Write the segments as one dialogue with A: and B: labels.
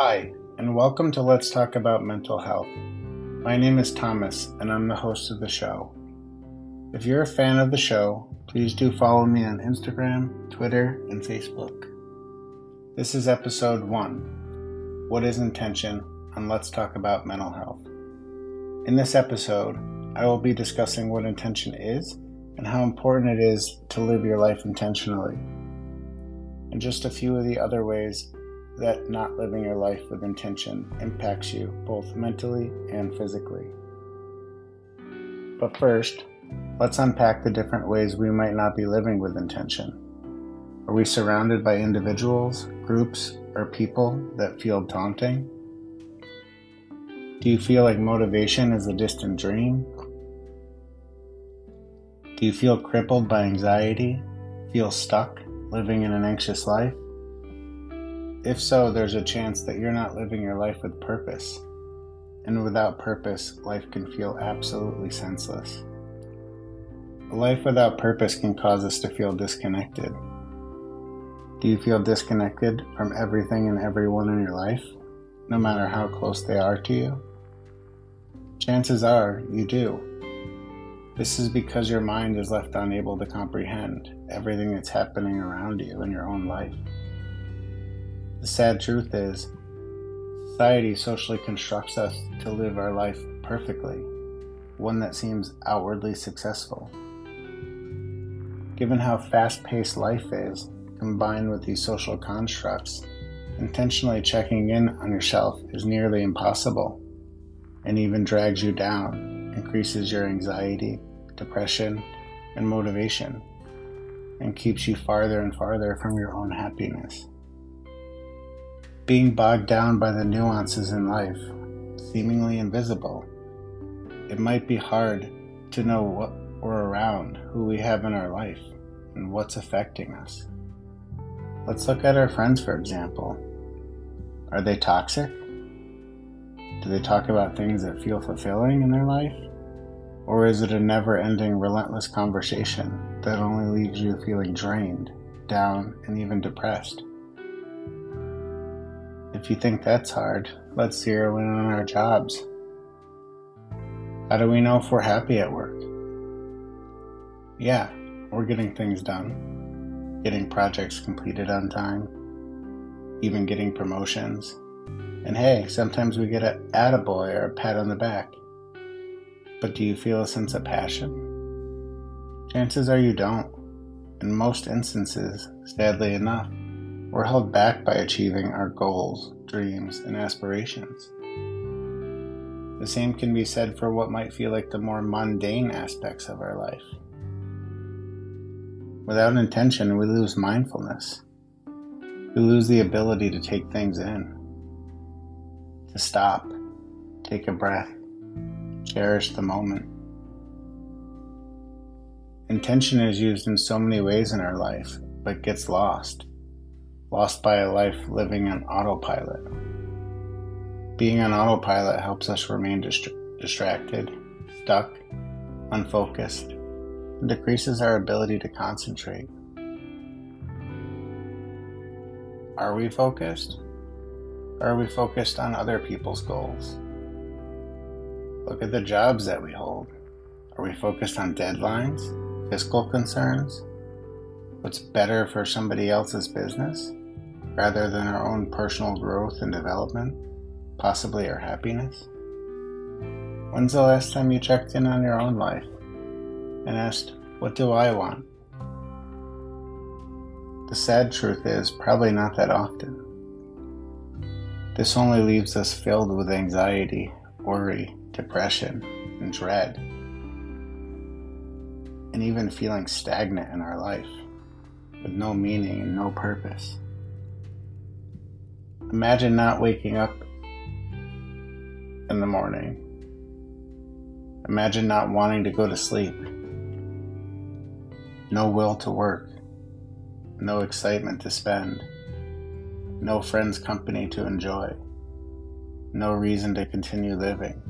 A: Hi, and welcome to Let's Talk About Mental Health. My name is Thomas, and I'm the host of the show. If you're a fan of the show, please do follow me on Instagram, Twitter, and Facebook. This is episode one What is Intention? on Let's Talk About Mental Health. In this episode, I will be discussing what intention is and how important it is to live your life intentionally, and just a few of the other ways that not living your life with intention impacts you both mentally and physically. But first, let's unpack the different ways we might not be living with intention. Are we surrounded by individuals, groups, or people that feel daunting? Do you feel like motivation is a distant dream? Do you feel crippled by anxiety? Feel stuck living in an anxious life? If so, there's a chance that you're not living your life with purpose. And without purpose, life can feel absolutely senseless. A life without purpose can cause us to feel disconnected. Do you feel disconnected from everything and everyone in your life, no matter how close they are to you? Chances are you do. This is because your mind is left unable to comprehend everything that's happening around you in your own life. The sad truth is, society socially constructs us to live our life perfectly, one that seems outwardly successful. Given how fast paced life is, combined with these social constructs, intentionally checking in on yourself is nearly impossible and even drags you down, increases your anxiety, depression, and motivation, and keeps you farther and farther from your own happiness being bogged down by the nuances in life, seemingly invisible. It might be hard to know what we're around, who we have in our life, and what's affecting us. Let's look at our friends, for example. Are they toxic? Do they talk about things that feel fulfilling in their life? Or is it a never ending, relentless conversation that only leaves you feeling drained, down, and even depressed? If you think that's hard, let's zero in on our jobs. How do we know if we're happy at work? Yeah, we're getting things done, getting projects completed on time, even getting promotions. And hey, sometimes we get a attaboy or a pat on the back. But do you feel a sense of passion? Chances are you don't. In most instances, sadly enough, we're held back by achieving our goals, dreams, and aspirations. The same can be said for what might feel like the more mundane aspects of our life. Without intention, we lose mindfulness. We lose the ability to take things in, to stop, take a breath, cherish the moment. Intention is used in so many ways in our life, but gets lost lost by a life living on autopilot. Being on autopilot helps us remain dist- distracted, stuck, unfocused, and decreases our ability to concentrate. Are we focused? Or are we focused on other people's goals? Look at the jobs that we hold. Are we focused on deadlines, fiscal concerns, what's better for somebody else's business? Rather than our own personal growth and development, possibly our happiness? When's the last time you checked in on your own life and asked, What do I want? The sad truth is, probably not that often. This only leaves us filled with anxiety, worry, depression, and dread, and even feeling stagnant in our life, with no meaning and no purpose. Imagine not waking up in the morning. Imagine not wanting to go to sleep. No will to work. No excitement to spend. No friends' company to enjoy. No reason to continue living.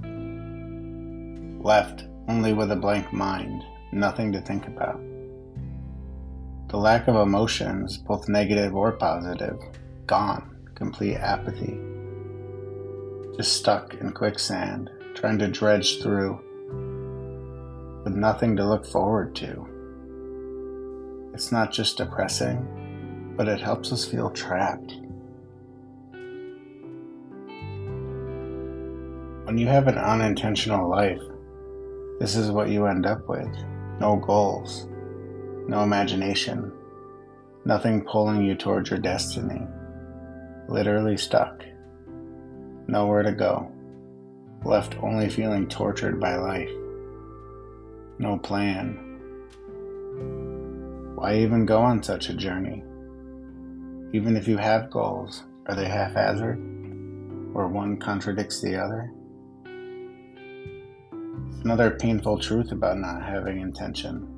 A: Left only with a blank mind, nothing to think about. The lack of emotions, both negative or positive, gone complete apathy, just stuck in quicksand, trying to dredge through with nothing to look forward to. It's not just depressing, but it helps us feel trapped. When you have an unintentional life, this is what you end up with no goals, no imagination, nothing pulling you towards your destiny, literally stuck, nowhere to go, left only feeling tortured by life, no plan. Why even go on such a journey? Even if you have goals, are they haphazard? Or one contradicts the other? Another painful truth about not having intention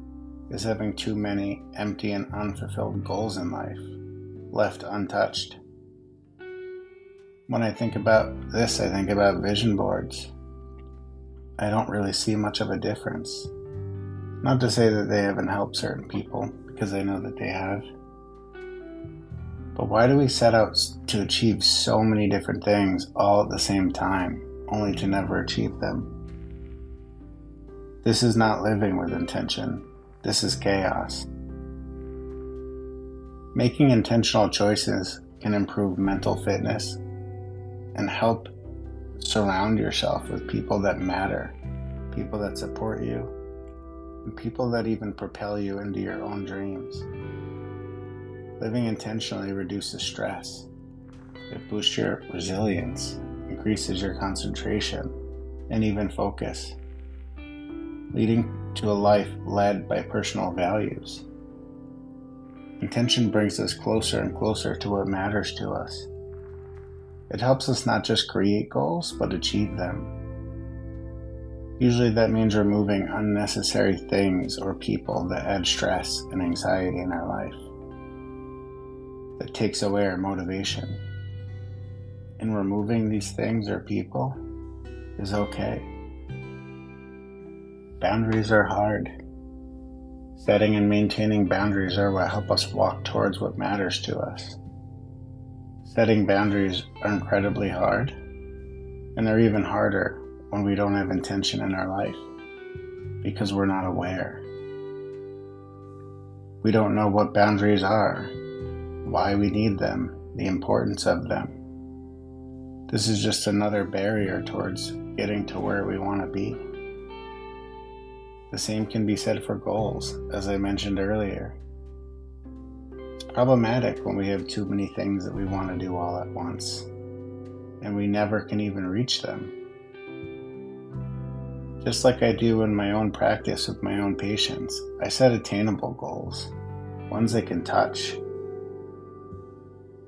A: is having too many empty and unfulfilled goals in life, left untouched. When I think about this, I think about vision boards. I don't really see much of a difference. Not to say that they haven't helped certain people, because I know that they have. But why do we set out to achieve so many different things all at the same time, only to never achieve them? This is not living with intention. This is chaos. Making intentional choices can improve mental fitness and help surround yourself with people that matter, people that support you, and people that even propel you into your own dreams. Living intentionally reduces stress. It boosts your resilience, increases your concentration, and even focus leading to a life led by personal values. Intention brings us closer and closer to what matters to us. It helps us not just create goals, but achieve them. Usually that means removing unnecessary things or people that add stress and anxiety in our life, that takes away our motivation. And removing these things or people is okay. Boundaries are hard. Setting and maintaining boundaries are what help us walk towards what matters to us. Setting boundaries are incredibly hard, and they're even harder when we don't have intention in our life because we're not aware. We don't know what boundaries are, why we need them, the importance of them. This is just another barrier towards getting to where we want to be. The same can be said for goals, as I mentioned earlier. Problematic when we have too many things that we want to do all at once, and we never can even reach them. Just like I do in my own practice with my own patients, I set attainable goals, ones they can touch.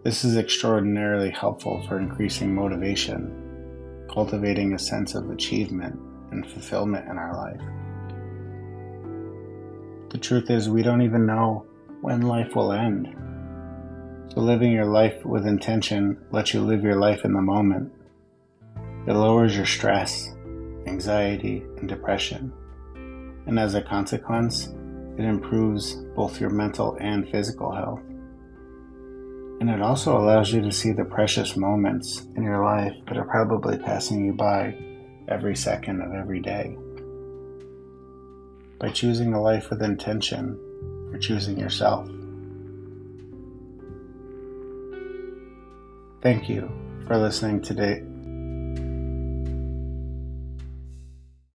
A: This is extraordinarily helpful for increasing motivation, cultivating a sense of achievement and fulfillment in our life. The truth is, we don't even know when life will end. So, living your life with intention lets you live your life in the moment. It lowers your stress, anxiety, and depression. And as a consequence, it improves both your mental and physical health. And it also allows you to see the precious moments in your life that are probably passing you by every second of every day. By choosing a life with intention, you're choosing yourself. Thank you for listening today